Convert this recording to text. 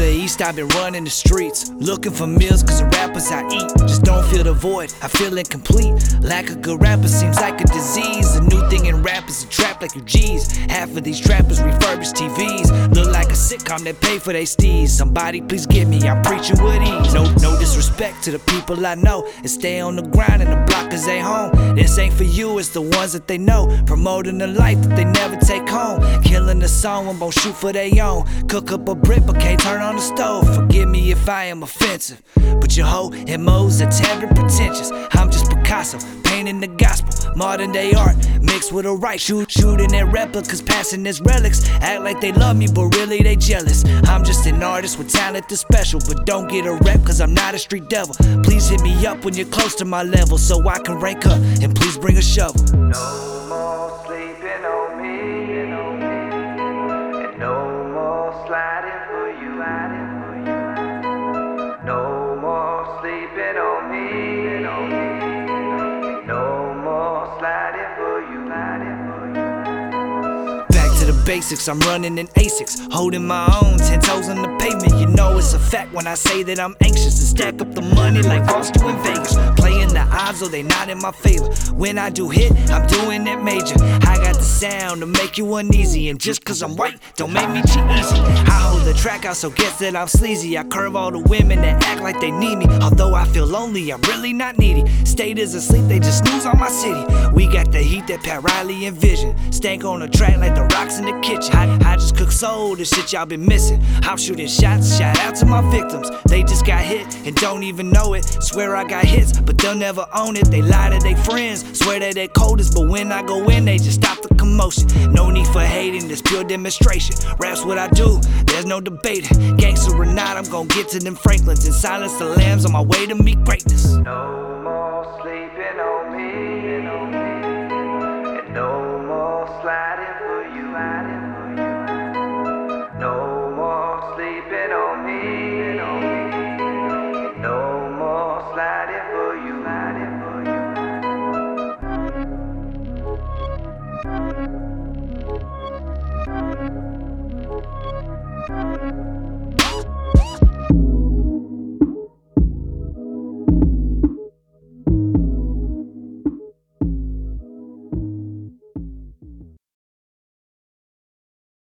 The East, I've been running the streets. Looking for meals, cause the rappers I eat just don't feel the void. I feel incomplete. Lack of good rappers seems like a disease. A new thing in rap is a trap like you G's. Half of these trappers refurbish TVs. Look like a sitcom that pay for their steez. Somebody please get me, I'm preaching with ease. No, no disrespect to the people I know. And stay on the grind and the block is they home. This ain't for you, it's the ones that they know. Promoting the life that they never take home. Killing the song and won't shoot for their own. Cook up a brick, but can't turn on the stove. Forgive me if I am offensive. But your whole MO's are terribly pretentious. I'm just Picasso, painting the gospel. Modern day art mixed with a right. Shoot, shooting at replicas, passing as relics. Act like they love me, but really they jealous. I'm just an artist with talent that's special. But don't get a rep, cause I'm not a street devil. Please hit me up when you're close to my level so I can rank up. And please bring a shovel. No basics, I'm running in ASICs, holding my own, ten toes on the pavement. You know it's a fact when I say that I'm anxious to stack up the money like Ross do in Vegas. Playing the odds, or they not in my favor. When I do hit, I'm doing it major. I got the sound to make you uneasy, and just cause I'm white, don't make me cheat easy. I track out, so guess that I'm sleazy. I curve all the women that act like they need me. Although I feel lonely, I'm really not needy. State is asleep, they just snooze on my city. We got the heat that Pat Riley envisioned. Stank on the track like the rocks in the kitchen. I, I just cook soul, the shit y'all been missing. I'm shooting shots, shout out to my victims. They just got hit and don't even know it. Swear I got hits, but they'll never own it. They lie to their friends, swear that they coldest, but when I go in, they just stop the commotion. No need for hating, this pure demonstration. Rap's what I do, there's no debate. Gangster or not, I'm gonna get to them Franklins and silence the lambs on my way to meet greatness. No more sleeping over.